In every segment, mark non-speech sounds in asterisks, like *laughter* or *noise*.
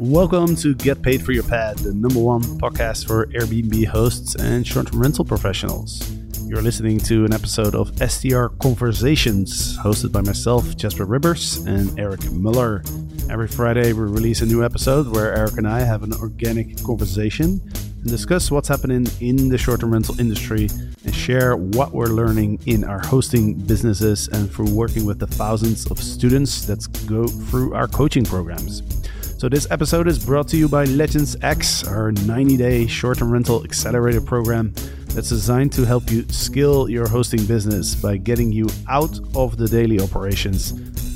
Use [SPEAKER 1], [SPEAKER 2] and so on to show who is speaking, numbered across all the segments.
[SPEAKER 1] Welcome to Get Paid for Your Pad, the number one podcast for Airbnb hosts and short term rental professionals. You're listening to an episode of STR Conversations, hosted by myself, Jasper Ribbers, and Eric Moller. Every Friday, we release a new episode where Eric and I have an organic conversation and discuss what's happening in the short term rental industry and share what we're learning in our hosting businesses and through working with the thousands of students that go through our coaching programs. So, this episode is brought to you by Legends X, our 90 day short term rental accelerator program that's designed to help you scale your hosting business by getting you out of the daily operations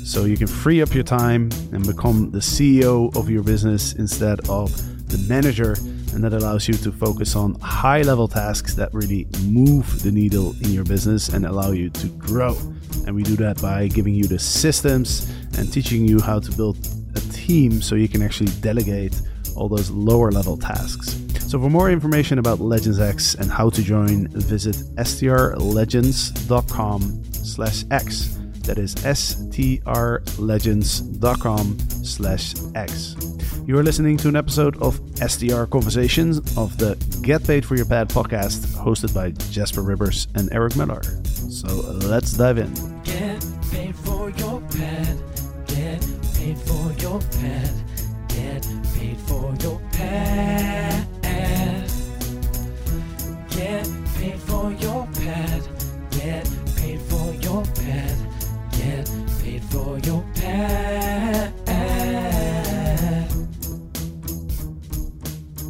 [SPEAKER 1] so you can free up your time and become the CEO of your business instead of the manager. And that allows you to focus on high level tasks that really move the needle in your business and allow you to grow. And we do that by giving you the systems and teaching you how to build team so you can actually delegate all those lower level tasks. So for more information about Legends X and how to join, visit strlegends.com slash X. That is strlegends.com slash X. You are listening to an episode of STR Conversations of the Get Paid for Your Pad podcast hosted by Jasper Ribbers and Eric Moller. So let's dive in.
[SPEAKER 2] Paid for your pad. Get paid for your pad. Get paid for your pad. Get paid for your pad. Get paid for your pad.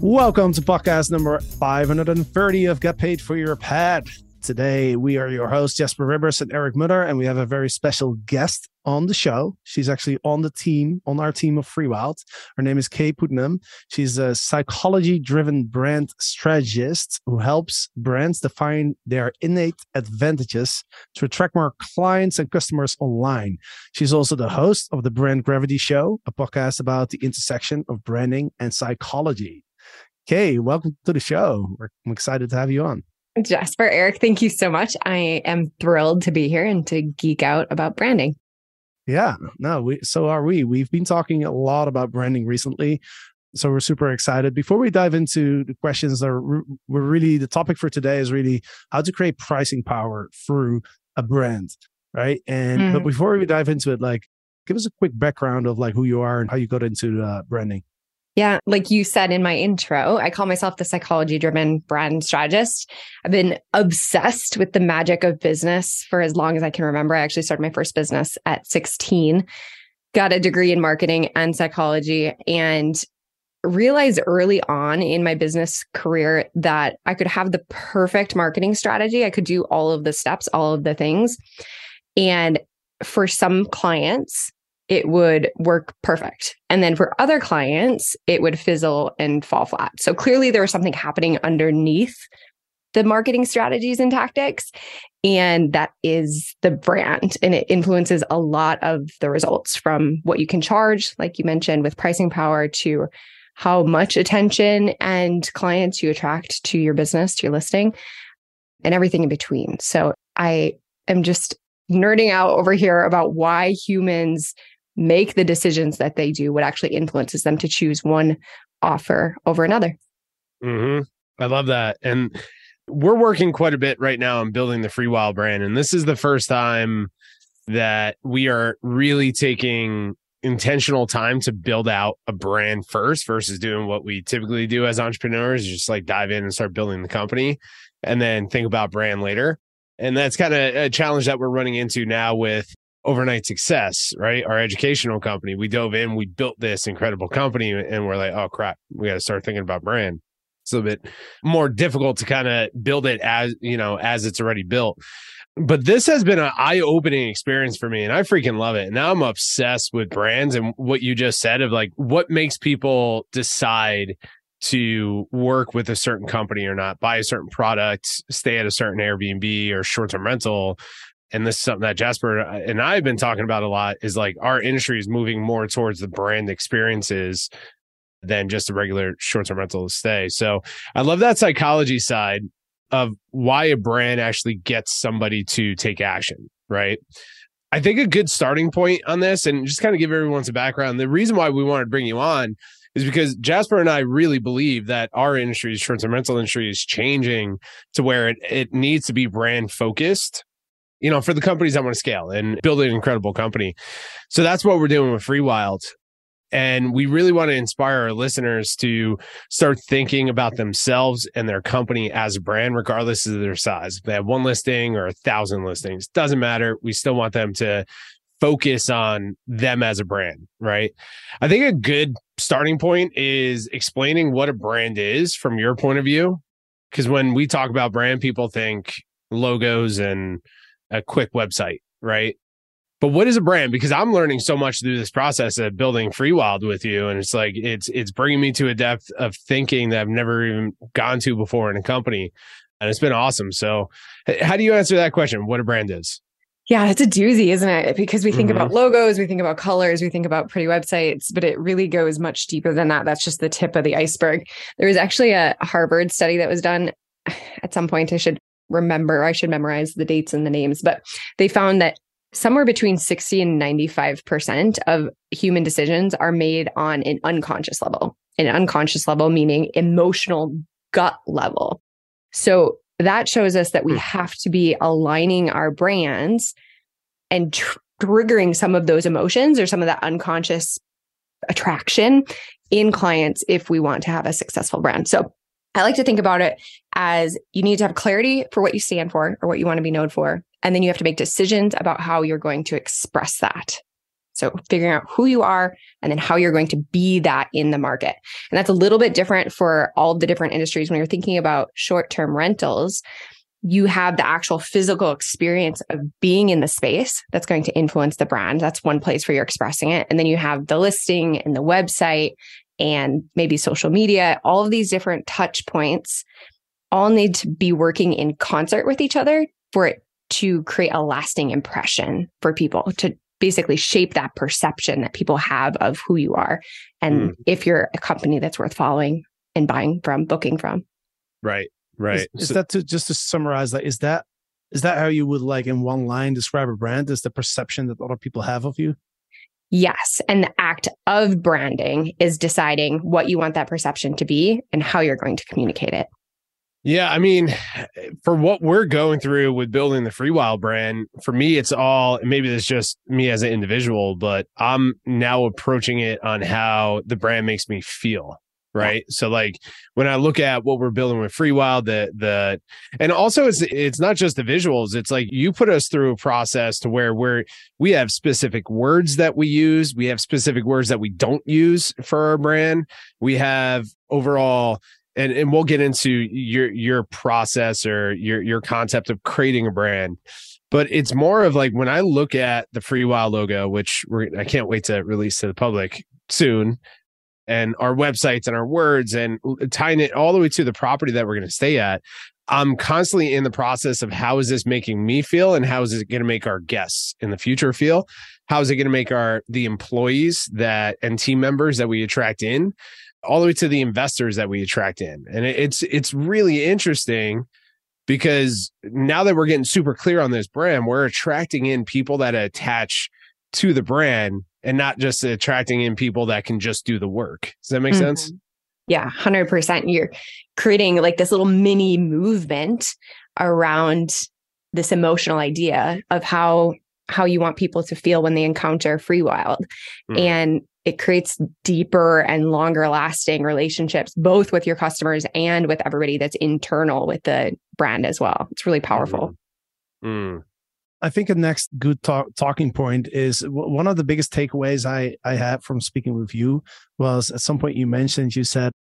[SPEAKER 1] Welcome to podcast number 530 of Get Paid for Your Pad. Today, we are your hosts, Jasper Ribbers and Eric Moller, and we have a very special guest on the show. She's actually on the team, on our team of FreeWild. Her name is Kay Putnam. She's a psychology driven brand strategist who helps brands define their innate advantages to attract more clients and customers online. She's also the host of the Brand Gravity Show, a podcast about the intersection of branding and psychology. Kay, welcome to the show. I'm excited to have you on.
[SPEAKER 3] Jasper, Eric, thank you so much. I am thrilled to be here and to geek out about branding.
[SPEAKER 1] Yeah, no, we so are we. We've been talking a lot about branding recently. So we're super excited. Before we dive into the questions that are, we're really the topic for today is really how to create pricing power through a brand, right? And mm. but before we dive into it, like give us a quick background of like who you are and how you got into uh, branding.
[SPEAKER 3] Yeah, like you said in my intro, I call myself the psychology driven brand strategist. I've been obsessed with the magic of business for as long as I can remember. I actually started my first business at 16, got a degree in marketing and psychology, and realized early on in my business career that I could have the perfect marketing strategy. I could do all of the steps, all of the things. And for some clients, it would work perfect. And then for other clients, it would fizzle and fall flat. So clearly there was something happening underneath the marketing strategies and tactics. And that is the brand. And it influences a lot of the results from what you can charge, like you mentioned, with pricing power to how much attention and clients you attract to your business, to your listing, and everything in between. So I am just nerding out over here about why humans make the decisions that they do, what actually influences them to choose one offer over another.
[SPEAKER 4] Mm-hmm. I love that. And we're working quite a bit right now on building the free wild brand. And this is the first time that we are really taking intentional time to build out a brand first versus doing what we typically do as entrepreneurs, just like dive in and start building the company and then think about brand later. And that's kind of a challenge that we're running into now with overnight success, right? Our educational company, we dove in, we built this incredible company, and we're like, oh crap, we got to start thinking about brand. It's a bit more difficult to kind of build it as you know as it's already built. But this has been an eye-opening experience for me, and I freaking love it. And now I'm obsessed with brands and what you just said of like what makes people decide to work with a certain company or not, buy a certain product, stay at a certain Airbnb or short-term rental and this is something that Jasper and I have been talking about a lot is like our industry is moving more towards the brand experiences than just a regular short-term rental stay. So I love that psychology side of why a brand actually gets somebody to take action, right? I think a good starting point on this, and just kind of give everyone some background. The reason why we wanted to bring you on is because Jasper and I really believe that our industry, short term rental industry, is changing to where it, it needs to be brand focused you know, for the companies that want to scale and build an incredible company. So that's what we're doing with Free Wild. And we really want to inspire our listeners to start thinking about themselves and their company as a brand, regardless of their size. If they have one listing or a thousand listings, doesn't matter. We still want them to focus on them as a brand, right? I think a good starting point is explaining what a brand is from your point of view. Because when we talk about brand, people think logos and a quick website, right? But what is a brand? Because I'm learning so much through this process of building Free Wild with you, and it's like it's it's bringing me to a depth of thinking that I've never even gone to before in a company, and it's been awesome. So, how do you answer that question? What a brand is?
[SPEAKER 3] Yeah, it's a doozy, isn't it? Because we think mm-hmm. about logos, we think about colors, we think about pretty websites, but it really goes much deeper than that. That's just the tip of the iceberg. There was actually a Harvard study that was done *sighs* at some point. I should remember, I should memorize the dates and the names, but they found that somewhere between 60 and 95% of human decisions are made on an unconscious level. An unconscious level, meaning emotional gut level. So that shows us that we hmm. have to be aligning our brands and tr- triggering some of those emotions or some of that unconscious attraction in clients if we want to have a successful brand. So I like to think about it as you need to have clarity for what you stand for or what you want to be known for. And then you have to make decisions about how you're going to express that. So figuring out who you are and then how you're going to be that in the market. And that's a little bit different for all the different industries. When you're thinking about short term rentals, you have the actual physical experience of being in the space that's going to influence the brand. That's one place where you're expressing it. And then you have the listing and the website and maybe social media, all of these different touch points all need to be working in concert with each other for it to create a lasting impression for people to basically shape that perception that people have of who you are and mm. if you're a company that's worth following and buying from booking from.
[SPEAKER 4] Right right.
[SPEAKER 1] is, is so, that to just to summarize that is that is that how you would like in one line describe a brand is the perception that other people have of you
[SPEAKER 3] Yes. And the act of branding is deciding what you want that perception to be and how you're going to communicate it.
[SPEAKER 4] Yeah, I mean, for what we're going through with building the Free Wild brand, for me, it's all maybe it's just me as an individual, but I'm now approaching it on how the brand makes me feel right? So like when i look at what we're building with FreeWild the the and also it's it's not just the visuals it's like you put us through a process to where we're we have specific words that we use we have specific words that we don't use for our brand. We have overall and and we'll get into your your process or your your concept of creating a brand but it's more of like when i look at the free wild logo which i can't wait to release to the public soon and our websites and our words and tying it all the way to the property that we're going to stay at i'm constantly in the process of how is this making me feel and how is it going to make our guests in the future feel? How is it going to make our the employees that and team members that we attract in all the way to the investors that we attract in? And it's it's really interesting because now that we're getting super clear on this brand we're attracting in people that attach to the brand and not just attracting in people that can just do the work. Does that make mm-hmm. sense?
[SPEAKER 3] Yeah, 100%. You're creating like this little mini movement around this emotional idea of how how you want people to feel when they encounter FreeWild. Mm. And it creates deeper and longer lasting relationships both with your customers and with everybody that's internal with the brand as well. It's really powerful.
[SPEAKER 1] Mm. Mm. I think a next good talk, talking point is w- one of the biggest takeaways I, I had from speaking with you was at some point you mentioned, you said,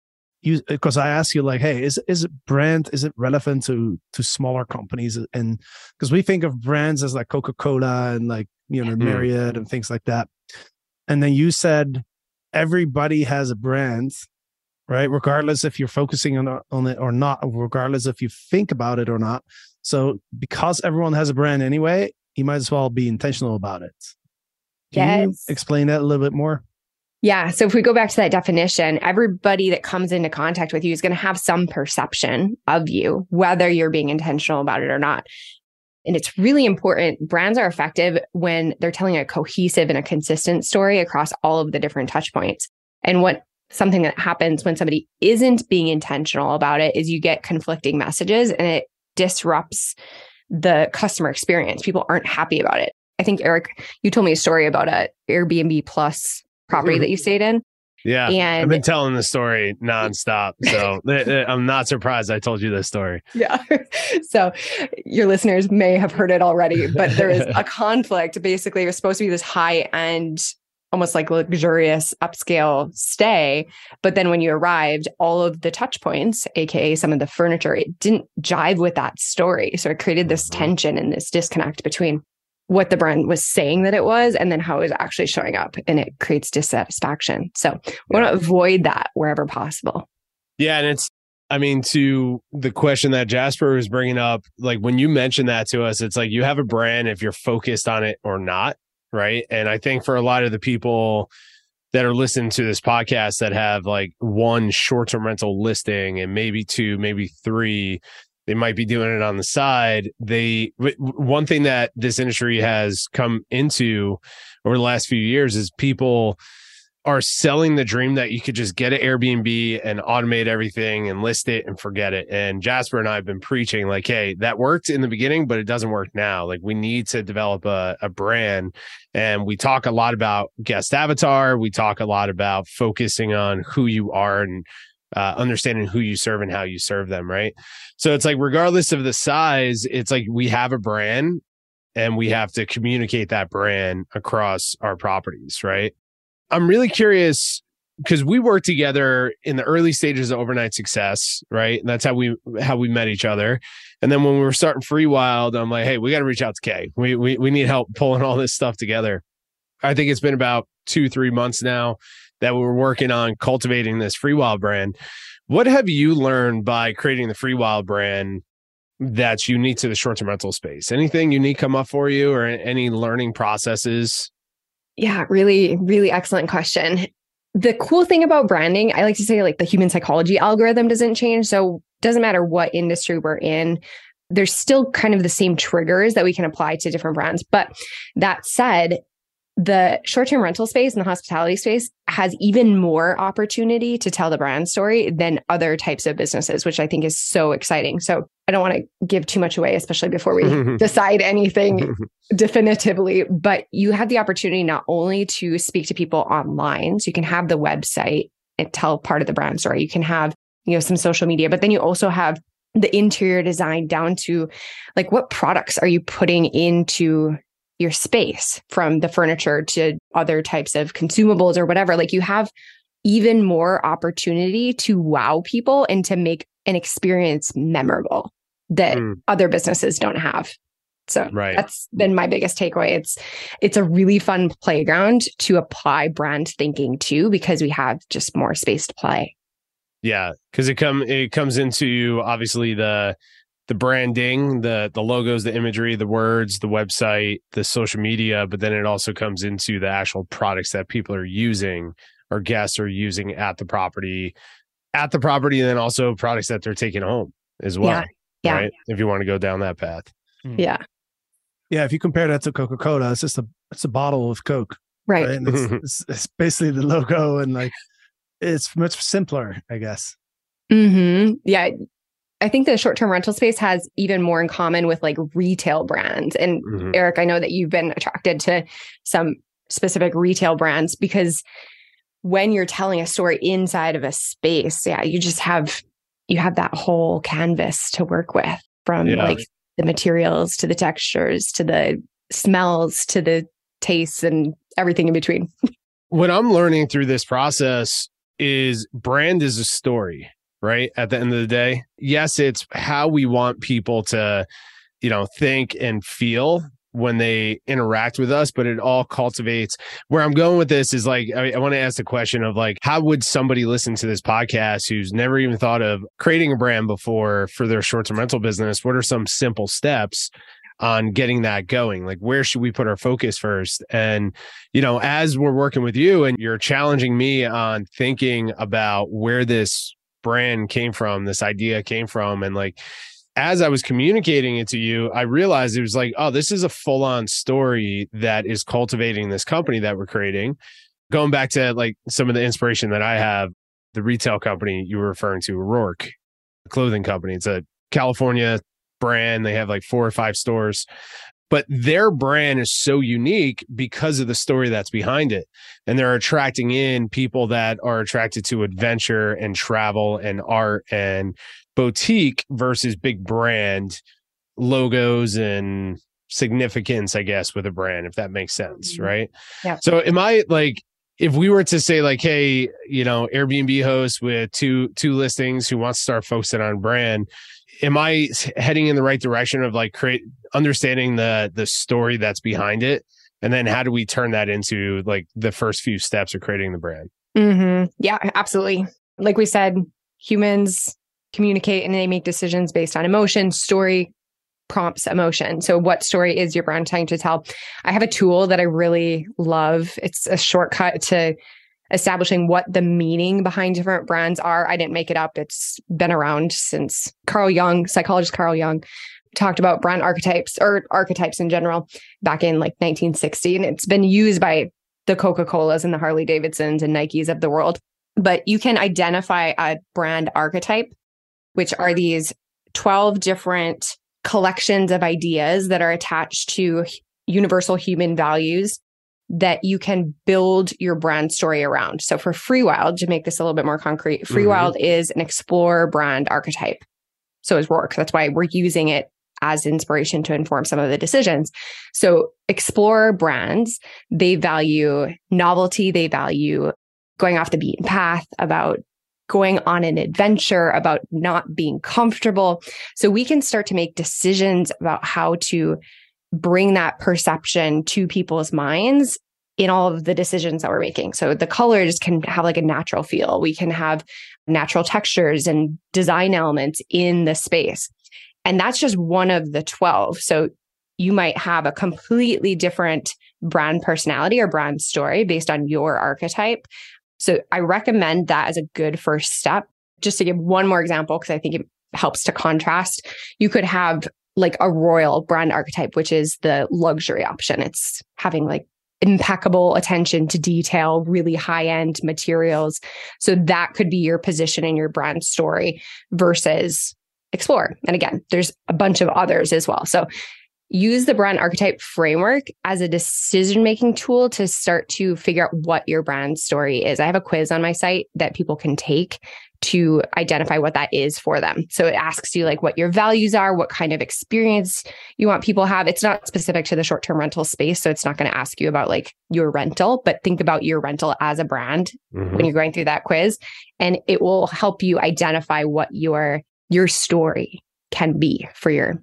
[SPEAKER 1] you, because I asked you like, Hey, is, is it brand, is it relevant to, to smaller companies? And because we think of brands as like Coca-Cola and like, you know, mm-hmm. Marriott and things like that. And then you said, everybody has a brand, right? Regardless if you're focusing on, on it or not, regardless if you think about it or not. So because everyone has a brand anyway, you might as well be intentional about it. Can yes. explain that a little bit more?
[SPEAKER 3] Yeah. So if we go back to that definition, everybody that comes into contact with you is going to have some perception of you, whether you're being intentional about it or not. And it's really important. Brands are effective when they're telling a cohesive and a consistent story across all of the different touch points. And what something that happens when somebody isn't being intentional about it is you get conflicting messages and it disrupts the customer experience. People aren't happy about it. I think Eric, you told me a story about a Airbnb plus property that you mm-hmm. stayed in.
[SPEAKER 4] Yeah.
[SPEAKER 3] And
[SPEAKER 4] I've been telling the story nonstop. So *laughs* I'm not surprised I told you this story.
[SPEAKER 3] Yeah. *laughs* so your listeners may have heard it already, but there is *laughs* a conflict. Basically, it was supposed to be this high end, almost like luxurious upscale stay. But then when you arrived, all of the touch points, AKA some of the furniture, it didn't jive with that story. So it created this
[SPEAKER 4] Mhm.
[SPEAKER 3] tension and this disconnect between what the brand was saying that it was and then how it was actually showing up. And it creates dissatisfaction. So we want to avoid that wherever possible.
[SPEAKER 4] Yeah. And it's, I mean, to the question that Jasper was bringing up, like when you mentioned that to us, it's like you have a brand if you're focused on it or not. Right. And I think for a lot of the people that are listening to this podcast that have like one short term rental listing and maybe two, maybe three, they might be doing it on the side. They, one thing that this industry has come into over the last few years is people are selling the dream that you could just get an Airbnb and automate everything and list it and forget it. And Jasper and I have been preaching like, hey, that worked in the beginning, but it doesn't work now. Like we need to develop a, a brand. And we talk a lot about guest avatar. We talk a lot about focusing on who you are and uh, understanding who you serve and how you serve them. Right. So it's like, regardless of the size, it's like we have a brand and we have to communicate that brand across our properties. Right. I'm really curious because we worked together in the early stages of overnight success, right? And that's how we how we met each other. And then when we were starting Free Wild, I'm like, hey, we got to reach out to Kay. We, we we need help pulling all this stuff together. I think it's been about two three months now that we're working on cultivating this Free Wild brand. What have you learned by creating the Free Wild brand that's unique to the short term rental space? Anything unique come up for you, or any learning processes?
[SPEAKER 3] Yeah, really, really excellent question. The cool thing about branding, I like to say like the human psychology algorithm doesn't change. So doesn't matter what industry we're in, there's still kind of the same triggers that we can apply to different brands. But that said, the short-term rental space and the hospitality space has even more opportunity to tell the brand story than other types of businesses, which I think is so exciting. So I don't want to give too much away, especially before we *laughs* decide anything *laughs* definitively, but you have the opportunity not only to speak to people online, so you can have the website and tell part of the brand story. You can have, you know, some social media, but then you also have the interior design down to like what products are you putting into your space from the furniture to other types of consumables or whatever. Like you have even more opportunity to wow people and to make an experience memorable that
[SPEAKER 4] Mm.
[SPEAKER 3] other businesses don't have. So
[SPEAKER 4] Right.
[SPEAKER 3] that's been my biggest takeaway. It's it's a really fun playground to apply brand thinking to because we have just more space to play.
[SPEAKER 4] Yeah, because it come it comes into obviously the the branding, the the logos, the imagery, the words, the website, the social media, but then it also comes into the actual products that people are using or guests are using at the property, at the property, and then also products that they're taking home as well.
[SPEAKER 3] Yeah, yeah.
[SPEAKER 4] Right. If you want to go down that path.
[SPEAKER 3] Yeah.
[SPEAKER 1] Yeah, if you compare that to Coca Cola, it's just a it's a bottle of Coke,
[SPEAKER 3] Right.
[SPEAKER 1] right? And it's, *laughs* it's, it's basically the logo, and like it's much simpler, I guess.
[SPEAKER 3] hmm Yeah. I think the short term rental space has even more in common with like retail brands. And
[SPEAKER 4] Mhm.
[SPEAKER 3] Eric, I know that you've been attracted to some specific retail brands because when you're telling a story inside of a space, yeah, you just have you have that whole canvas to work with from
[SPEAKER 4] Yeah.
[SPEAKER 3] like the materials to the textures to the smells to the tastes and everything in between. *laughs*
[SPEAKER 4] what I'm learning through this process is brand is a story, right? At the end of the day, yes, it's how we want people to, you know, think and feel when they interact with us, but it all cultivates where I'm going with this is like, I, I want to ask the question of like, how would somebody listen to this podcast who's never even thought of creating a brand before for their short term rental business? What are some simple steps on getting that going? Like, where should we put our focus first? And you know, as we're working with you and you're challenging me on thinking about where this brand came from, this idea came from, and like, as I was communicating it to you, I realized it was like, oh, this is a full on story that is cultivating this company that we're creating. Going back to like some of the inspiration that I have, the retail company you were referring to, Roark clothing company. It's a California brand. They have like four or five stores, but their brand is so unique because of the story that's behind it. And they're attracting in people that are attracted to adventure and travel and art and boutique versus big brand logos and significance, I guess, with a brand, if that makes sense.
[SPEAKER 3] Mm-hmm.
[SPEAKER 4] Right.
[SPEAKER 3] Yeah.
[SPEAKER 4] So am I like, if we were to say like, hey, you know, Airbnb host with two two listings who wants to start focusing on brand, am I heading in the right direction of like create understanding the the story that's behind it? And then how do we turn that into like the first few steps of creating the brand?
[SPEAKER 3] Mm-hmm. Yeah, absolutely. Like we said, humans communicate and they make decisions based on emotion. Story prompts emotion. So, what story is your brand trying to tell? I have a tool that I really love. It's a shortcut to establishing what the meaning behind different brands are. I didn't make it up. It's been around since Carl Jung, psychologist Carl Jung, talked about brand archetypes or archetypes in general back in like 1960. And it's been used by the Coca Colas and the Harley Davidsons and Nikes of the world. But you can identify a brand archetype, which are these 12 different collections of ideas that are attached to universal human values that you can build your brand story around. So for Freewild, to make this a little bit more concrete, mm-hmm. Freewild is an explorer brand archetype. So is Roark. That's why we're using it as inspiration to inform some of the decisions. So explorer brands, they value novelty, they value going off the beaten path, about going on an adventure, about not being comfortable. So we can start to make decisions about how to bring that perception to people's minds in all of the decisions that we're making. So the colors can have like a natural feel. We can have natural textures and design elements in the space. And that's just one of the 12. So you might have a completely different brand personality or brand story based on your archetype. So I recommend that as a good first step. Just to give one more example, because I think it helps to contrast, you could have like a royal brand archetype, which is the luxury option. It's having like impeccable attention to detail, really high end materials. So that could be your position in your brand story versus explore. And again, there's a bunch of others as well. So use the brand archetype framework as a decision making tool to start to figure out what your brand story is. I have a quiz on my site that people can take to identify what that is for them. So it asks you like what your values are, what kind of experience you want people have. It's not specific to the short-term rental space, so it's not going to ask you about like your rental, but think about your rental as a brand
[SPEAKER 4] Mhm.
[SPEAKER 3] when you're going through that quiz and it will help you identify what your your story can be for your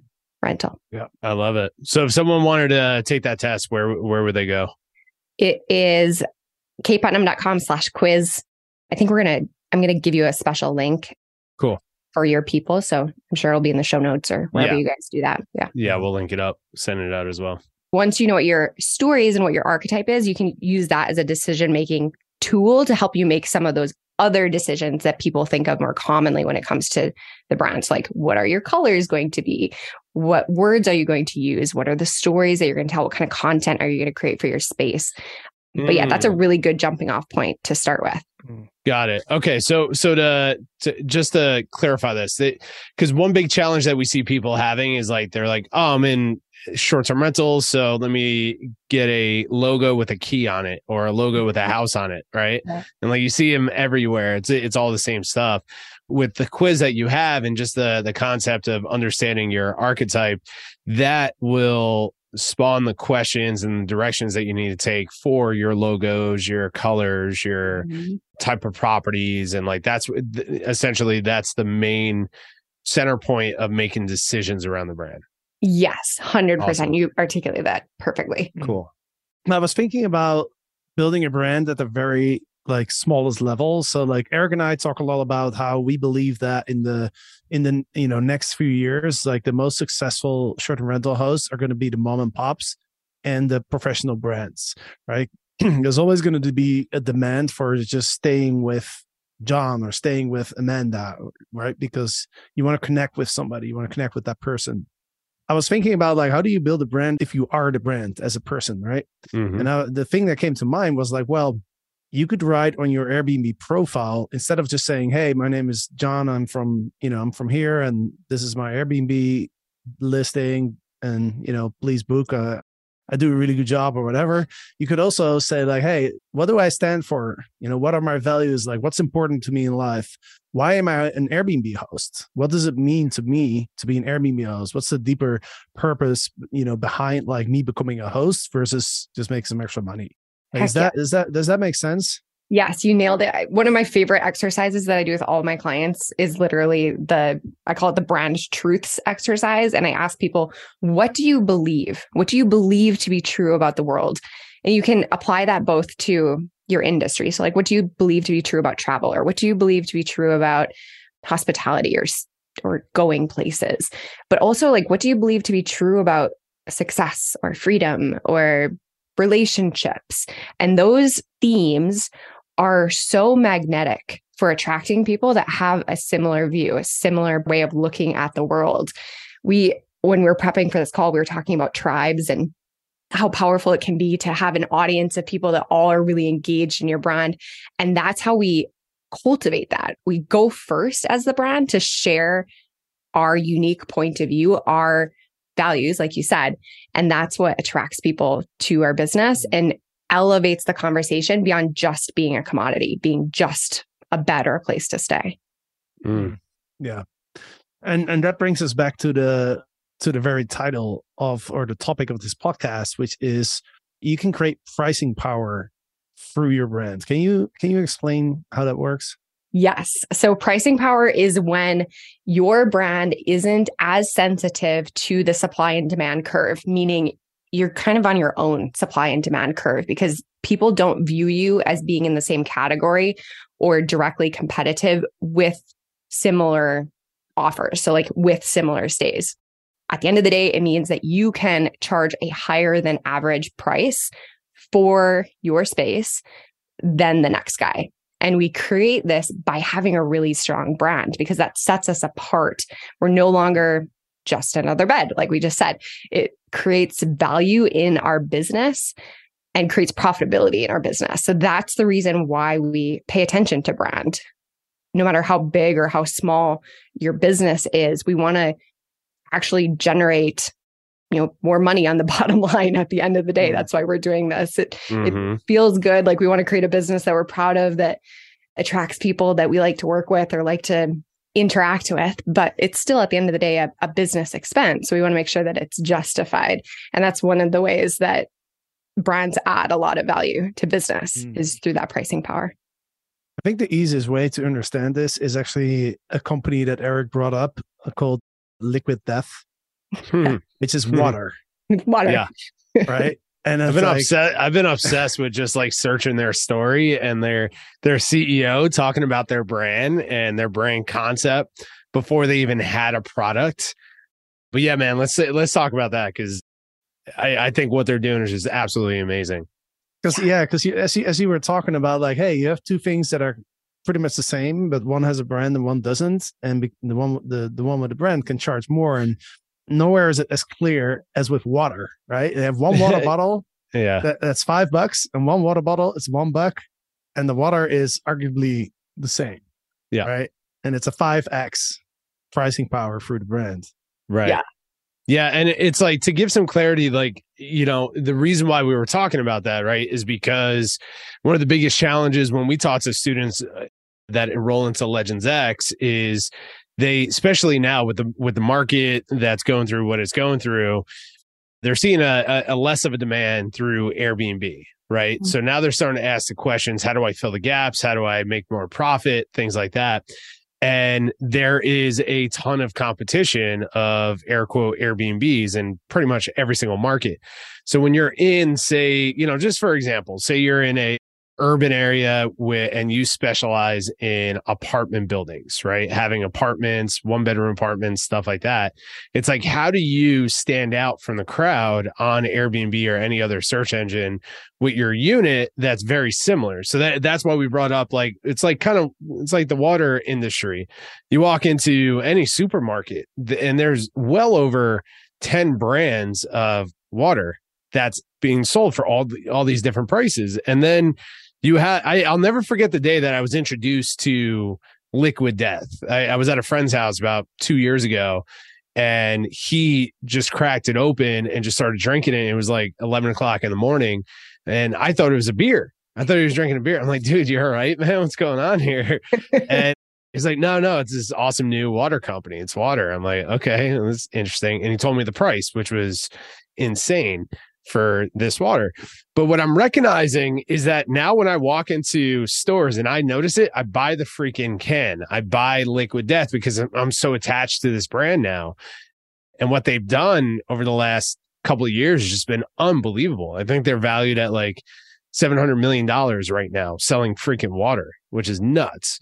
[SPEAKER 3] rental.
[SPEAKER 4] Yeah, I love it. So if someone wanted to take that test, where where would they go?
[SPEAKER 3] It is kputnam.com slash quiz. I think we're going to, I'm going to give you a special link.
[SPEAKER 4] Cool.
[SPEAKER 3] For your people. So I'm sure it'll be in the show notes or wherever
[SPEAKER 4] Yeah.
[SPEAKER 3] you guys do that. Yeah.
[SPEAKER 4] Yeah, we'll link it up, send it out as well.
[SPEAKER 3] Once you know what your story is and what your archetype is, you can use that as a decision making tool to help you make some of those other decisions that people think of more commonly when it comes to the brands. Like, what are your colors going to be? What words are you going to use? What are the stories that you're going to tell? What kind of content are you going to create for your space? But yeah, that's a
[SPEAKER 4] Mm,
[SPEAKER 3] really good jumping off point to start with. Mm.
[SPEAKER 4] got it. Okay, so so to, to just to clarify this, because one big challenge that we see people having is like they're like, oh, I'm in short-term rentals, so let me get a logo with a key on it or a logo with a mm-hmm. house on it, right?
[SPEAKER 3] Yeah.
[SPEAKER 4] And like you see them everywhere. It's it's all the same stuff. With the quiz that you have and just the the concept of understanding your archetype, that will spawn the questions and directions that you need to take for your logos, your colors, your mm-hmm. type of properties and like that's essentially that's the main center point of making decisions around the brand.
[SPEAKER 3] Yes, 100%.
[SPEAKER 4] Awesome.
[SPEAKER 3] You articulated that perfectly.
[SPEAKER 4] Cool.
[SPEAKER 1] I was thinking about building a brand at the very like smallest level. So like Eric and I talk a lot about how we believe that in the in the you know next few years, like the most successful short-term rental hosts are going to be the mom and pops and the professional brands, right? *clears throat* There's always going to be a demand for just staying with John or staying with Amanda, right? Because you want to connect with somebody, you want to connect with that person. I was thinking about like, how do you build a brand if you are the brand as a person, right?
[SPEAKER 4] Mhm.
[SPEAKER 1] And I, the thing that came to mind was like, well, you could write on your Airbnb profile instead of just saying, "Hey, my name is John. I'm from, you know, I'm from here, and this is my Airbnb listing, and you know, please book. Uh, I do a really good job, or whatever." You could also say like, "Hey, what do I stand for? You know, what are my values? Like, what's important to me in life? Why am I an Airbnb host? What does it mean to me to be an Airbnb host? What's the deeper purpose, you know, behind like me becoming a host versus just make some extra money?" Like, is
[SPEAKER 3] Heck
[SPEAKER 1] that is that does that make sense?
[SPEAKER 3] Yes, you nailed it. One of my favorite exercises that I do with all my clients is literally the, I call it the brand truths exercise. And I ask people, what do you believe? What do you believe to be true about the world? And you can apply that both to your industry. So, like, what do you believe to be true about travel? Or what do you believe to be true about hospitality or, or going places? But also, like, what do you believe to be true about success or freedom or relationships? And those themes are so magnetic for attracting people that have a similar view, a similar way of looking at the world. We, when we were prepping for this call, we were talking about tribes and how powerful it can be to have an audience of people that all are really engaged in your brand. And that's how we cultivate that. We go first as the brand to share our unique point of view, our values, like you said. And that's what attracts people to our business and elevates the conversation beyond just being a commodity, being just a better place to stay.
[SPEAKER 4] Mm.
[SPEAKER 1] Yeah. And and that brings us back to the to the very title of or the topic of this podcast, which is you can create pricing power through your brand. Can you can you explain how that works?
[SPEAKER 3] Yes. So pricing power is when your brand isn't as sensitive to the supply and demand curve, meaning you're kind of on your own supply and demand curve because people don't view you as being in the same category or directly competitive with similar offers. So, like with similar stays. At the end of the day, it means that you can charge a higher than average price for your space than the next guy. And we create this by having a really strong brand because that sets us apart. We're no longer just another bed, like we just said. It creates value in our business and creates profitability in our business. So that's the reason why we pay attention to brand. No matter how big or how small your business is, we want to actually generate you know more money on the *laughs* bottom line at the end of the day
[SPEAKER 1] Mhm.
[SPEAKER 3] that's why we're doing this it
[SPEAKER 4] Mhm.
[SPEAKER 3] feels good. Like we want to create a business that we're proud of that attracts people that we like to work with or like to interact with, but it's still at the end of the day a, a business expense. So we want to make sure that it's justified. And that's one of the ways that brands add a lot of value to business
[SPEAKER 1] Mm.
[SPEAKER 3] is through that pricing power.
[SPEAKER 1] I think the easiest way to understand this is actually a company that Eric brought up uh, called Liquid Death,
[SPEAKER 4] Hmm.
[SPEAKER 1] Which is
[SPEAKER 4] Hmm.
[SPEAKER 1] water, *laughs*
[SPEAKER 3] Water.
[SPEAKER 4] Yeah.
[SPEAKER 1] right? And
[SPEAKER 4] I've been
[SPEAKER 1] like,
[SPEAKER 4] upset. I've been obsessed with just like searching their story and their their CEO talking about their brand and their brand concept before they even had a product. But yeah, man, let's say, let's talk about that because I, I think what they're doing is just absolutely amazing.
[SPEAKER 1] Because yeah, because you, as you as you were talking about, like, hey, you have two things that are pretty much the same, but one has a brand and one doesn't, and the one the the one with the brand can charge more, and nowhere is it as clear as with water, right? They have one water *laughs* bottle
[SPEAKER 4] Yeah,
[SPEAKER 1] that, that's five bucks, and one water bottle is one buck, and the water is arguably the same,
[SPEAKER 4] Yeah.
[SPEAKER 1] right? And it's a five x pricing power through the brand.
[SPEAKER 4] right.
[SPEAKER 3] Yeah.
[SPEAKER 4] Yeah, and it's like to give some clarity, like, you know, the reason why we were talking about that, right, is because one of the biggest challenges when we talk to students uh, that enroll into Legends X is they, especially now with the with the market that's going through what it's going through, they're seeing a, a, less of a demand through Airbnb, right?
[SPEAKER 3] Mhm.
[SPEAKER 4] So now they're starting to ask the questions: How do I fill the gaps? How do I make more profit? Things like that and there is a ton of competition of air quote Airbnbs in pretty much every single market. So when you're in, say, you know, just for example, say you're in a urban area with, and you specialize in apartment buildings, right? Having apartments, one bedroom apartments, stuff like that. It's like, how do you stand out from the crowd on Airbnb or any other search engine with your unit that's very similar? So that that's why we brought up like it's like kind of it's like the water industry. You walk into any supermarket and there's well over 10 brands of water that's being sold for all all these different prices. And then you had I, I'll never forget the day that I was introduced to liquid death. I, I was at a friend's house about two years ago and he just cracked it open and just started drinking it. It was like 11 o'clock in the morning. And I thought it was a beer. I thought he was drinking a beer. I'm like, dude, you're all right, *laughs* man. What's going on here? *laughs* and he's like, no, no, it's this awesome new water company. It's water. I'm like, okay, that's interesting. And he told me the price, which was insane for this water. But what I'm recognizing is that now when I walk into stores and I notice it, I buy the freaking can. I buy Liquid Death because I'm so attached to this brand now. And what they've done over the last couple of years has just been unbelievable. I think they're valued at like $700 million right now selling freaking water, which is nuts.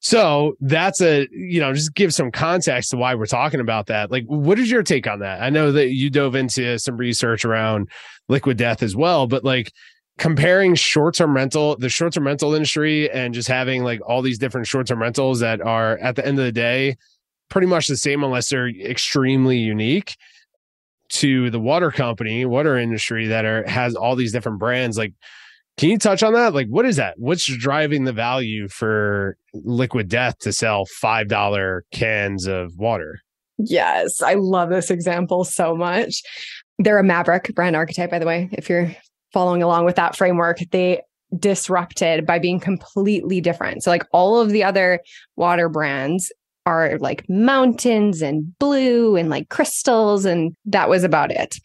[SPEAKER 4] So that's a, you know, just give some context to why we're talking about that. Like, what is your take on that? I know that you dove into some research around liquid death as well, but like comparing short term rental, the short term rental industry, and just having like all these different short term rentals that are at the end of the day pretty much the same unless they're extremely unique to the water company, water industry that are has all these different brands. Like, can you touch on that? Like, what is that? What's driving the value for Liquid Death to sell $5 cans of water?
[SPEAKER 3] Yes, I love this example so much. They're a Maverick brand archetype, by the way. If you're following along with that framework, they disrupted by being completely different. So, like all of the other water brands are like mountains and blue and like crystals, and that was about it.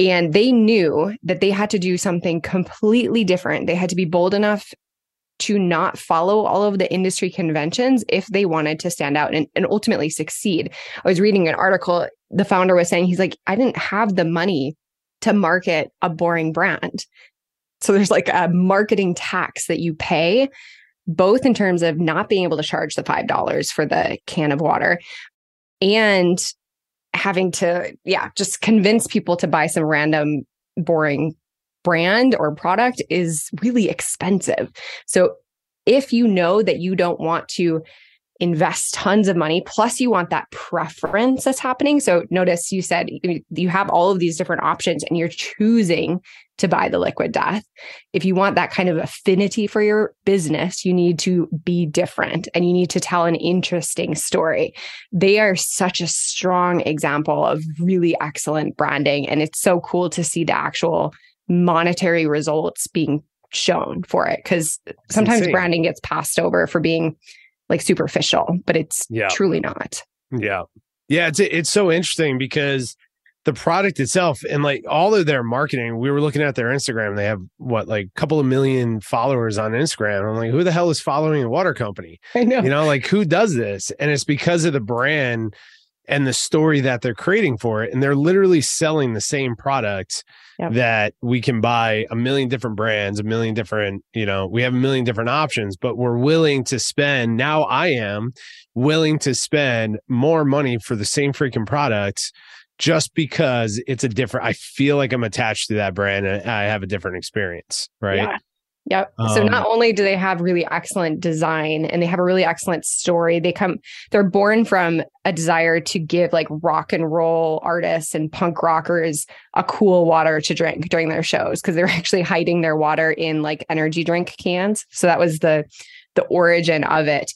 [SPEAKER 3] And they knew that they had to do something completely different. They had to be bold enough to not follow all of the industry conventions if they wanted to stand out and, and ultimately succeed. I was reading an article, the founder was saying, he's like, I didn't have the money to market a boring brand. So there's like a marketing tax that you pay, both in terms of not being able to charge the $5 for the can of water and having to, yeah, just convince people to buy some random boring brand or product is really expensive. So if you know that you don't want to invest tons of money, plus you want that preference that's happening. So notice you said you have all of these different options and you're choosing to buy the liquid death. If you want that kind of affinity for your business, you need to be different and you need to tell an interesting story. They are such a strong example of really excellent branding. And it's so cool to see the actual monetary results being shown for it because sometimes branding gets passed over for being like superficial, but it's yeah. truly not.
[SPEAKER 4] Yeah. Yeah. It's, it's so interesting because the product itself and like all of their marketing, we were looking at their Instagram. They have what, like a couple of million followers on Instagram. I'm like, who the hell is following a water company?
[SPEAKER 3] I know.
[SPEAKER 4] You know, like who does this? And it's because of the brand and the story that they're creating for it. And they're literally selling the same product yep. that we can buy a million different brands, a million different, you know, we have a million different options, but we're willing to spend. Now I am willing to spend more money for the same freaking products just because it's a different i feel like i'm attached to that brand and i have a different experience right yeah.
[SPEAKER 3] Yep. Um, so not only do they have really excellent design and they have a really excellent story, they come they're born from a desire to give like rock and roll artists and punk rockers a cool water to drink during their shows because they're *laughs* actually hiding their water in like energy drink cans. So that was the the origin of it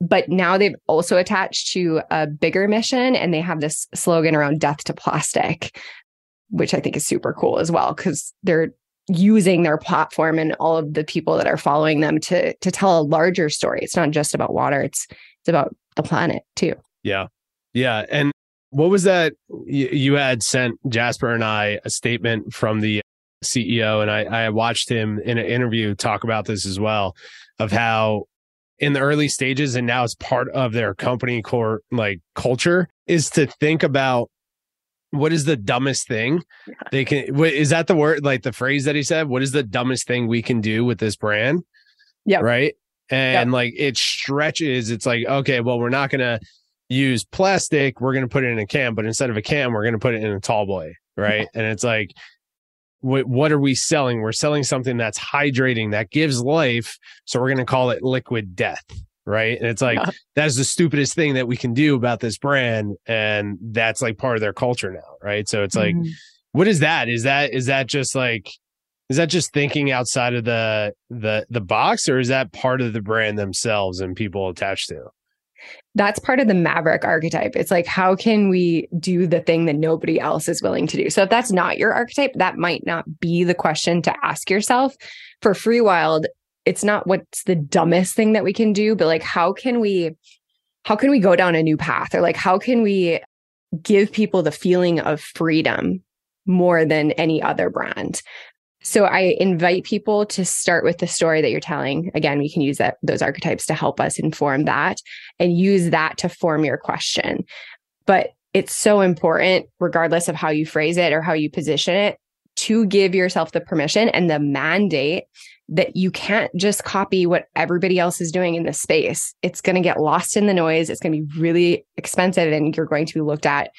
[SPEAKER 3] but now they've also attached to a bigger mission and they have this slogan around death to plastic which i think is super cool as well because they're using their platform and all of the people that are following them to to tell a larger story. It's not just about water. It's it's about the planet too.
[SPEAKER 4] Yeah. Yeah. And what was that you, had sent jasper and i a statement from the ceo and i i watched him in an interview talk about this as well of how in the early stages and now it's part of their company core like culture is to think about what is the dumbest thing they can wh- is that the word like the phrase that he said? What is the dumbest thing we can do with this brand?
[SPEAKER 3] Yeah
[SPEAKER 4] right? And like it stretches. It's like okay well we're not gonna use plastic. We're gonna put it in a can but instead of a can we're gonna put it in a tall boy right? And it's like what what are we selling? We're selling something that's hydrating that gives life so we're gonna call it liquid death right and it's like
[SPEAKER 3] Yeah.
[SPEAKER 4] that's the stupidest thing that we can do about this brand and that's like part of their culture now right so it's like
[SPEAKER 3] Mhm.
[SPEAKER 4] what is that is that is that just like is that just thinking outside of the the the box or is that part of the brand themselves and people attached to
[SPEAKER 3] that's part of the maverick archetype. It's like, how can we do the thing that nobody else is willing to do? So, if that's not your archetype, that might not be the question to ask yourself. For Free Wild, it's not what's the dumbest thing that we can do, but like, how can we, how can we go down a new path? Or like, how can we give people the feeling of freedom more than any other brand? So I invite people to start with the story that you're telling. Again, we can use that those archetypes to help us inform that and use that to form your question. But it's so important, regardless of how you phrase it or how you position it, to give yourself the permission and the mandate that you can't just copy what everybody else is doing in the space. It's going to get lost in the noise. It's going to be really expensive and you're going to be looked at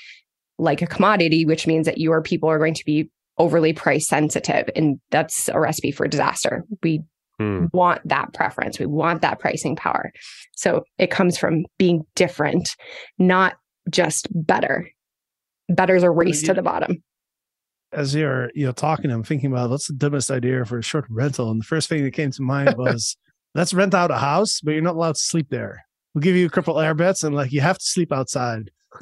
[SPEAKER 3] like a commodity, which means that your people are going to be overly price sensitive. And that's a recipe for disaster. We
[SPEAKER 4] Hmm.
[SPEAKER 3] want that preference. We want that pricing power. So it comes from being different, not just better. Better's a race
[SPEAKER 1] you-
[SPEAKER 3] to the bottom.
[SPEAKER 1] As you're you know talking, I'm thinking about what's the dumbest idea for a short rental, and the first thing that came to mind *laughs* was let's rent out a house, but you're not allowed to sleep there. We'll give you a couple air beds, and like you have to sleep outside. *laughs*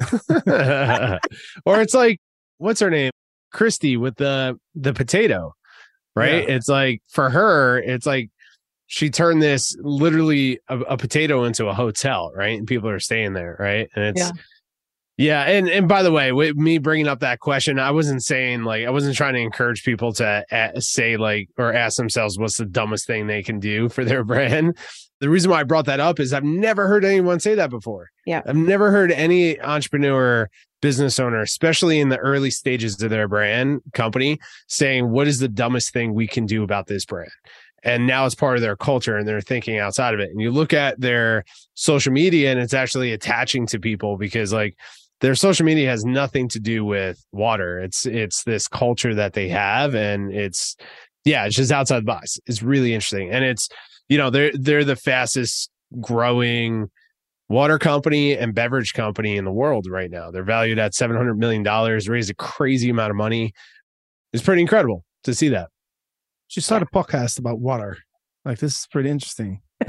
[SPEAKER 4] or it's like what's her name Kristie with the the potato right
[SPEAKER 1] Yeah.
[SPEAKER 4] it's like for her it's like she turned this literally a, a potato into a hotel right and people are staying there right and it's
[SPEAKER 3] Yeah.
[SPEAKER 4] Yeah and and by the way with me bringing up that question i wasn't saying like i wasn't trying to encourage people to a- say like or ask themselves what's the dumbest thing they can do for their *laughs* brand. The reason why i brought that up is i've never heard anyone say that before.
[SPEAKER 3] Yeah.
[SPEAKER 4] i've never heard any entrepreneur business owner especially in the early stages of their brand company saying what is the dumbest thing we can do about this brand? And now it's part of their culture and they're thinking outside of it. And you look at their social media and it's actually attaching to people because like their social media has nothing to do with water. It's it's this culture that they have and it's yeah it's just outside the box. It's really interesting. And it's you know they're they're the fastest growing water company and beverage company in the world right now. They're valued at 700 million dollars raised a crazy amount of money. It's pretty incredible to see that.
[SPEAKER 1] She started a podcast about water. Like this is pretty interesting. *laughs*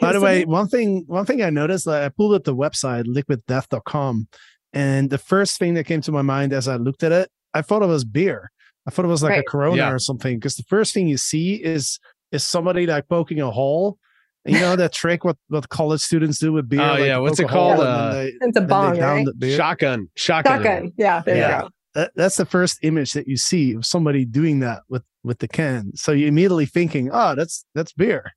[SPEAKER 1] By the way, one thing one thing I noticed, like, I pulled up the website liquiddeath.com, and the first thing that came to my mind as I looked at it, I thought it was beer. I thought it was like a Corona
[SPEAKER 4] Yeah.
[SPEAKER 1] or something. Because the first thing you see is is somebody like poking a hole. You know that trick what what college students do with beer.
[SPEAKER 4] Oh,
[SPEAKER 1] like
[SPEAKER 4] yeah, what's it called? Uh,
[SPEAKER 1] they,
[SPEAKER 3] it's a
[SPEAKER 1] then
[SPEAKER 3] bong, right?
[SPEAKER 4] shotgun shotgun
[SPEAKER 3] Shotgun. Yeah, there
[SPEAKER 1] Yeah.
[SPEAKER 3] you go.
[SPEAKER 1] That, that's the first image that you see of somebody doing that with with the can. So you immediately thinking, oh, that's that's beer.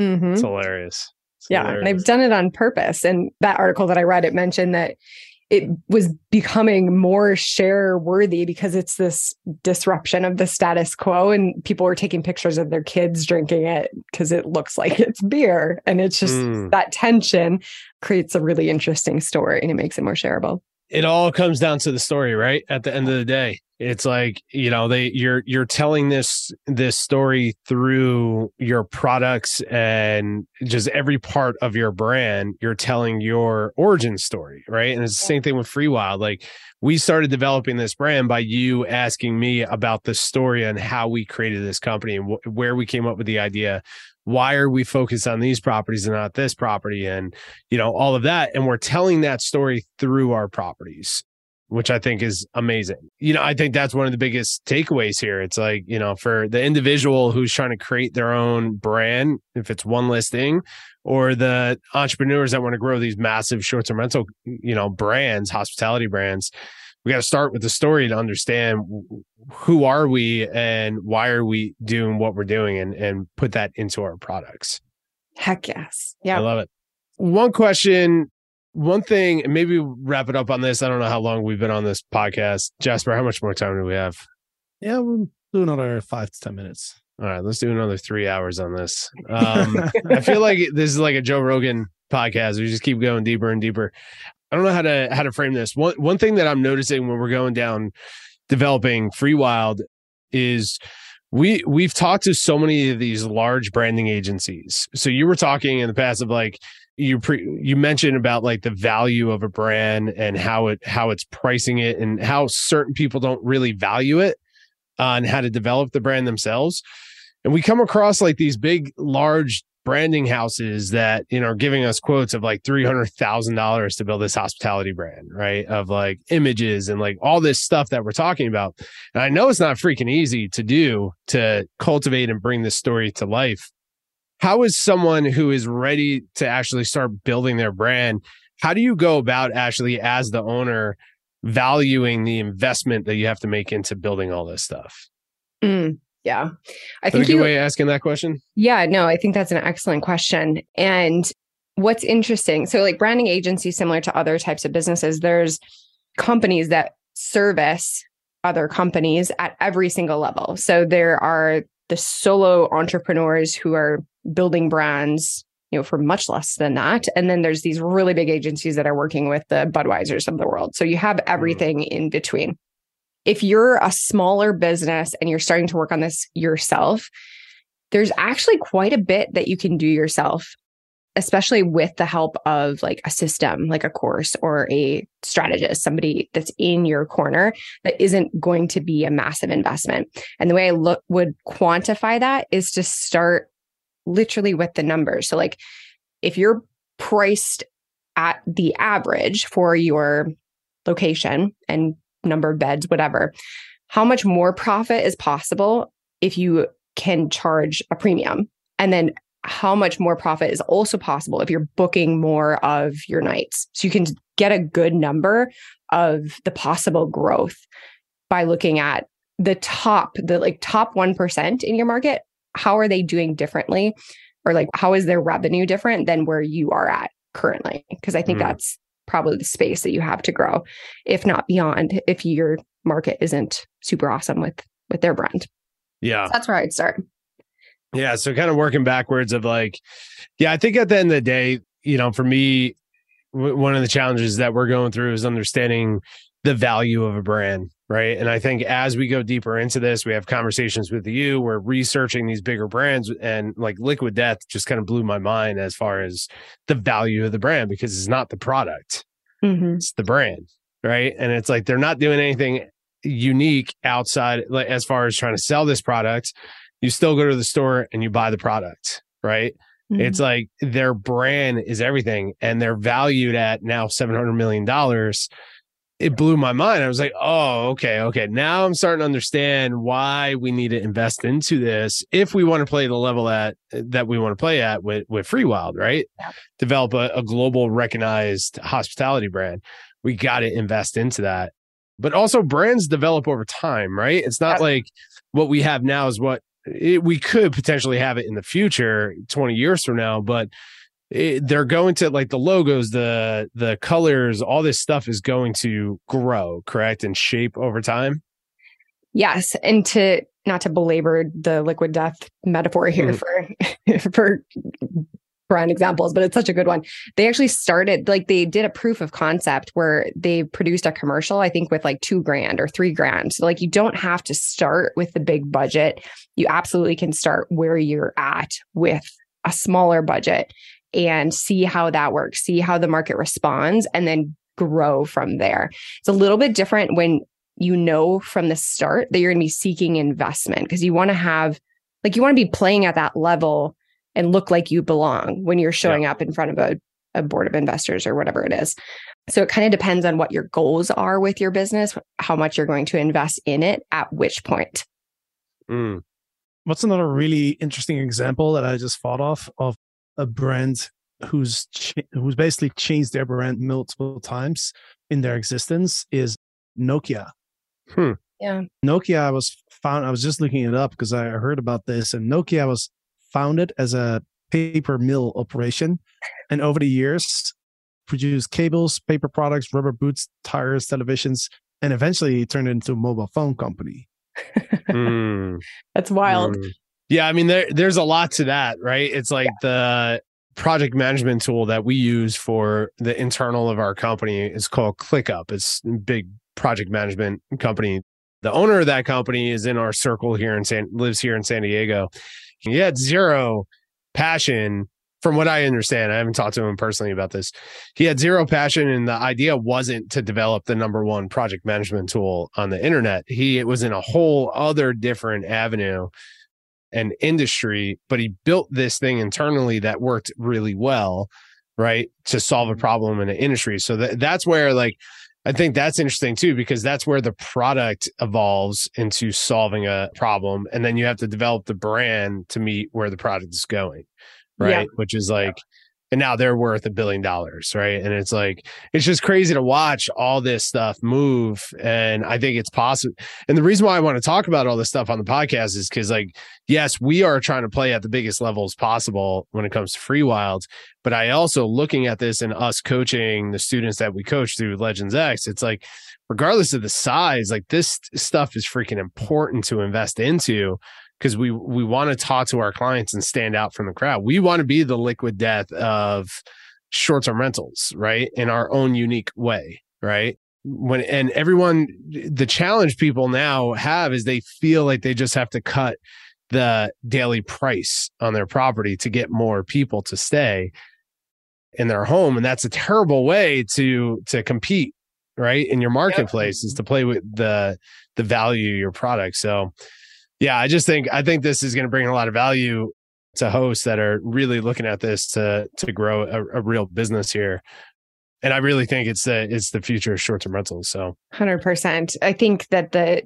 [SPEAKER 3] Mhm.
[SPEAKER 4] it's hilarious It's
[SPEAKER 3] Yeah, and
[SPEAKER 4] hilarious.
[SPEAKER 3] they've done it on purpose. And that article that I read, it mentioned that it was becoming more share worthy because it's this disruption of the status quo, and people were taking pictures of their kids drinking it because it looks like it's beer, and it's just
[SPEAKER 4] Mm.
[SPEAKER 3] that tension creates a really interesting story, and it makes it more shareable.
[SPEAKER 4] It all comes down to the story right? At the end of the day it's like you know they you're you're telling this this story through your products and just every part of your brand you're telling your origin story right? And it's the same thing with Free Wild. Like we started developing this brand by you asking me about the story and how we created this company and wh- where we came up with the idea. Why are we focused on these properties and not this property? And you know all of that. And we're telling that story through our properties which i think is amazing you know i think that's one of the biggest takeaways here it's like you know for the individual who's trying to create their own brand if it's one listing or the entrepreneurs that want to grow these massive short-term rental you know brands hospitality brands we got to start with the story to understand who are we and why are we doing what we're doing and and put that into our products
[SPEAKER 3] Heck yes. Yeah.
[SPEAKER 4] I love it. One question one thing, and maybe wrap it up on this. I don't know how long we've been on this podcast. Jasper, how much more time do we have?
[SPEAKER 1] Yeah, we'll do another five to 10 minutes.
[SPEAKER 4] All right, let's do another three hours on this. *laughs* Um, I feel like this is like a Joe Rogan podcast. We just keep going deeper and deeper. I don't know how to how to frame this. One one thing that I'm noticing when we're going down developing Free Wild is we we've talked to so many of these large branding agencies. So you were talking in the past of like you pre, you mentioned about like the value of a brand and how it how it's pricing it and how certain people don't really value it uh, and how to develop the brand themselves. And we come across like these big, large branding houses that you know are giving us quotes of like three hundred thousand dollars to build this hospitality brand, right? Of like images and like all this stuff that we're talking about. And I know it's not freaking easy to do to cultivate and bring this story to life. How is someone who is ready to actually start building their brand? How do you go about actually as the owner valuing the investment that you have to make into building all this stuff?
[SPEAKER 3] Mm, yeah. I
[SPEAKER 4] Is
[SPEAKER 3] think you,
[SPEAKER 4] way asking that question.
[SPEAKER 3] Yeah, no, I think that's an excellent question. And what's interesting, so like branding agencies, similar to other types of businesses, there's companies that service other companies at every single level. So there are the solo entrepreneurs who are building brands, you know, for much less than that. And then there's these really big agencies that are working with the Budweisers of the world. So you have hmm. everything in between if you're a smaller business and you're starting to work on this yourself, there's actually quite a bit that you can do yourself, especially with the help of like a system, like a course or a strategist, somebody that's in your corner that isn't going to be a massive investment. And the way I look would quantify that is to start literally with the numbers. So like if you're priced at the average for your location and number of beds, whatever, how much more profit is possible if you can charge a premium? And then how much more profit is also possible if you're booking more of your nights? So you can get a good number of the possible growth by looking at the top, the like top 1% in your market. How are they doing differently? Or like, how is their revenue different than where you are at currently? Because I think
[SPEAKER 4] Mm.
[SPEAKER 3] that's probably the space that you have to grow, if not beyond, if your market isn't super awesome with with their brand.
[SPEAKER 4] Yeah.
[SPEAKER 3] So that's where I'd start.
[SPEAKER 4] Yeah. So kind of working backwards of like, yeah, I think at the end of the day, you know, for me, w- one of the challenges that we're going through is understanding the value of a brand. Right. And I think as we go deeper into this, we have conversations with you, we're researching these bigger brands and like Liquid Death just kind of blew my mind as far as the value of the brand because it's not the product,
[SPEAKER 3] Mhm.
[SPEAKER 4] it's the brand. Right. And it's like they're not doing anything unique outside, like as far as trying to sell this product you still go to the store and you buy the product, right? It's like their brand is everything and they're valued at now $700 million. It blew my mind. I was like, oh, okay, okay. Now I'm starting to understand why we need to invest into this if we want to play the level at that we want to play at with, with Free Wild, right? Develop a, a global recognized hospitality brand. We got to invest into that. But also brands develop over time, right? It's not like what we have now is what it, we could potentially have it in the future 20 years from now but it, they're going to like the logos the the colors all this stuff is going to grow correct and shape over time
[SPEAKER 3] Yes, and to not to belabor the Liquid Death metaphor here mm-hmm. for *laughs* for brand examples, but it's such a good one. They actually started like they did a proof of concept where they produced a commercial, I think with like two grand or three grand. So like you don't have to start with the big budget. You absolutely can start where you're at with a smaller budget and see how that works, see how the market responds, and then grow from there. It's a little bit different when you know from the start that you're going to be seeking investment because you want to have like you want to be playing at that level and look like you belong when you're showing up in front of a, a board of investors or whatever it is. So it kind of depends on what your goals are with your business, how much you're going to invest in it at which point.
[SPEAKER 4] Mm,
[SPEAKER 1] What's another really interesting example that I just thought of of a brand who's ch- who's basically changed their brand multiple times in their existence is Nokia.
[SPEAKER 4] Hmm.
[SPEAKER 3] Yeah.
[SPEAKER 1] Nokia I was found. I was just looking it up because I heard about this, and Nokia was founded as a paper mill operation, and over the years produced cables, paper products, rubber boots, tires, televisions, and eventually turned into a mobile phone company.
[SPEAKER 4] Mm, *laughs*
[SPEAKER 3] That's wild.
[SPEAKER 4] mm. Yeah, I mean there there's a lot to that, right? It's like the project management tool that we use for the internal of our company is called ClickUp. It's a big project management company. The owner of that company is in our circle here in San lives here in San Diego. He had zero passion from what I understand. I haven't talked to him personally about this. He had zero passion and the idea wasn't to develop the number one project management tool on the internet. He it was in a whole other different avenue and industry, but he built this thing internally that worked really well, right? To solve a mm-hmm. problem in an industry. So that, that's where like I think that's interesting too, because that's where the product evolves into solving a problem. And then you have to develop the brand to meet where the product is going. Right.
[SPEAKER 3] Yeah.
[SPEAKER 4] Which is like, and now they're worth a billion dollars. Right. And it's like, it's just crazy to watch all this stuff move. And I think it's possible. And the reason why I want to talk about all this stuff on the podcast is because, like, yes, we are trying to play at the biggest levels possible when it comes to Free Wilds. But I also looking at this and us coaching the students that we coach through Legends X, it's like, regardless of the size, like this stuff is freaking important to invest into because we we want to talk to our clients and stand out from the crowd. We want to be the Liquid Death of short-term rentals, right? In our own unique way, right? When and everyone the challenge people now have is they feel like they just have to cut the daily price on their property to get more people to stay in their home and that's a terrible way to to compete right in your marketplace is to play with the the value of your product so yeah i just think i think this is going to bring a lot of value to hosts that are really looking at this to to grow a, a real business here and i really think it's the it's the future of short-term rentals so
[SPEAKER 3] 100%. I think that the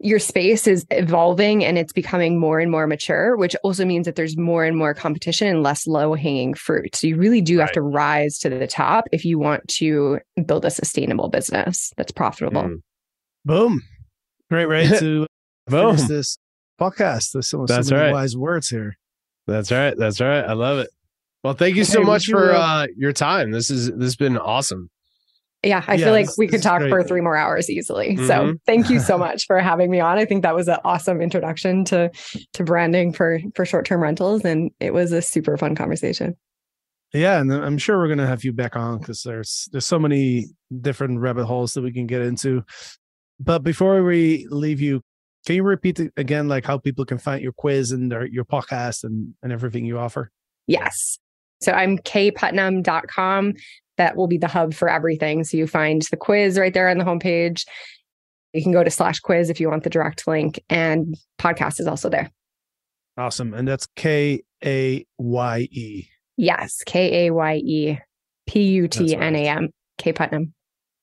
[SPEAKER 3] your space is evolving and it's becoming more and more mature, which also means that there's more and more competition and less low hanging fruit. So you really do have to rise to the top if you want to build a sustainable business that's profitable.
[SPEAKER 4] Mm.
[SPEAKER 1] Boom. Great way *laughs* to
[SPEAKER 4] Boom.
[SPEAKER 1] finish this podcast. There's so,
[SPEAKER 4] That's
[SPEAKER 1] so many
[SPEAKER 4] right.
[SPEAKER 1] wise words here.
[SPEAKER 4] That's right. That's right. I love it. Well, thank you so
[SPEAKER 3] Okay,
[SPEAKER 4] much
[SPEAKER 3] you,
[SPEAKER 4] for
[SPEAKER 3] uh,
[SPEAKER 4] uh, your time. This is this has been awesome.
[SPEAKER 3] Yeah, I
[SPEAKER 1] Yeah,
[SPEAKER 3] feel like
[SPEAKER 1] this-
[SPEAKER 3] we could talk
[SPEAKER 1] great.
[SPEAKER 3] for three more hours easily. So
[SPEAKER 4] Mhm.
[SPEAKER 3] thank you so *laughs* much for having me on. I think that was an awesome introduction to to branding for for short term rentals, and it was a super fun conversation.
[SPEAKER 1] Yeah, and I'm sure we're gonna have you back on because there's there's so many different rabbit holes that we can get into. But before we leave you, can you repeat again, like how people can find your quiz and their, your podcast and and everything you offer?
[SPEAKER 3] Yes. So I'm kayeputnam.com. That will be the hub for everything. So you find the quiz right there on the homepage. You can go to slash quiz if you want the direct link, and podcast is also there.
[SPEAKER 1] Awesome, and that's K A Y E.
[SPEAKER 3] Yes, K A Y E P U T N A M, Kaye Putnam.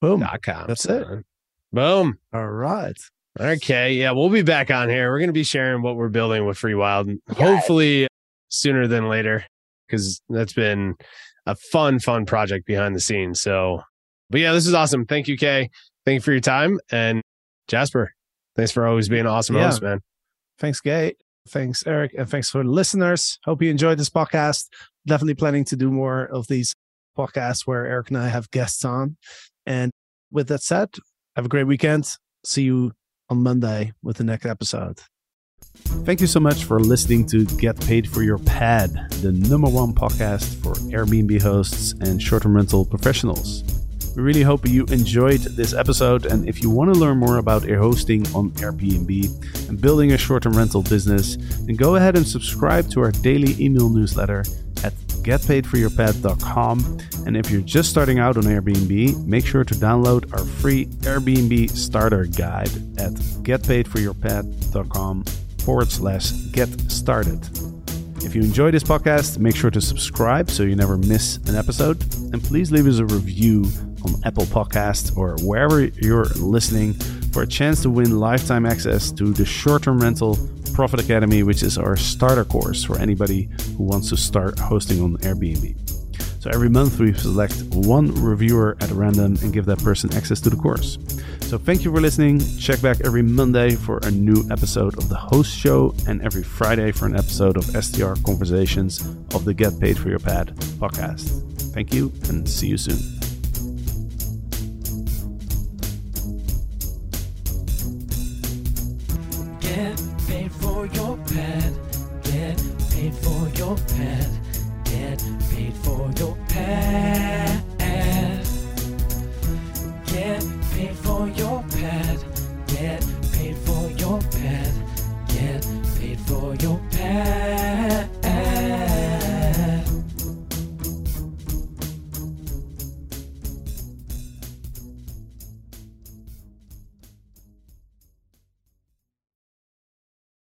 [SPEAKER 1] Boom.
[SPEAKER 4] Dot com.
[SPEAKER 1] That's it.
[SPEAKER 4] Boom.
[SPEAKER 1] All right.
[SPEAKER 4] Okay. Yeah, we'll be back on here. We're going to be sharing what we're building with Free Wild,
[SPEAKER 3] Yes.
[SPEAKER 4] hopefully sooner than later, because that's been a fun, fun project behind the scenes. So, but yeah, this is awesome. Thank you, Kaye. Thank you for your time. And Jasper, thanks for always being an awesome
[SPEAKER 1] Yeah.
[SPEAKER 4] host, man.
[SPEAKER 1] Thanks, Kaye. Thanks, Eric. And thanks for the listeners. Hope you enjoyed this podcast. Definitely planning to do more of these podcasts where Eric and I have guests on. And with that said, have a great weekend. See you on Monday with the next episode. Thank you so much for listening to Get Paid for Your Pad, the number one podcast for Airbnb hosts and short term rental professionals. We really hope you enjoyed this episode. And if you want to learn more about air hosting on Airbnb and building a short term rental business, then go ahead and subscribe to our daily email newsletter at getpaidforyourpad.com. And if you're just starting out on Airbnb, make sure to download our free Airbnb starter guide at getpaidforyourpad.com forward slash get started. If you enjoy this podcast, make sure to subscribe so you never miss an episode. And please leave us a review on Apple Podcasts or wherever you're listening for a chance to win lifetime access to the short term rental Profit Academy, which is our starter course for anybody who wants to start hosting on Airbnb. So every month we select one reviewer at random and give that person access to the course. So thank you for listening. Check back every Monday for a new episode of the host show and every Friday for an episode of STR Conversations of the Get Paid for Your Pad podcast.
[SPEAKER 2] Thank you and see you soon.